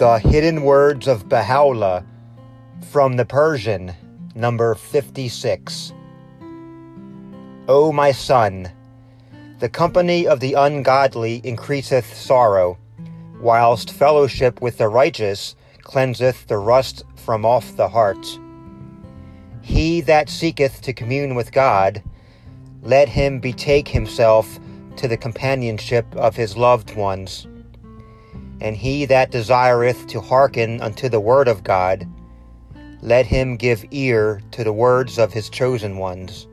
The Hidden Words of Baha'u'llah from the Persian, number 56. O my son, the company of the ungodly increaseth sorrow, whilst fellowship with the righteous cleanseth the rust from off the heart. He that seeketh to commune with God, let him betake himself to the companionship of his loved ones. And he that desireth to hearken unto the word of God, let him give ear to the words of his chosen ones.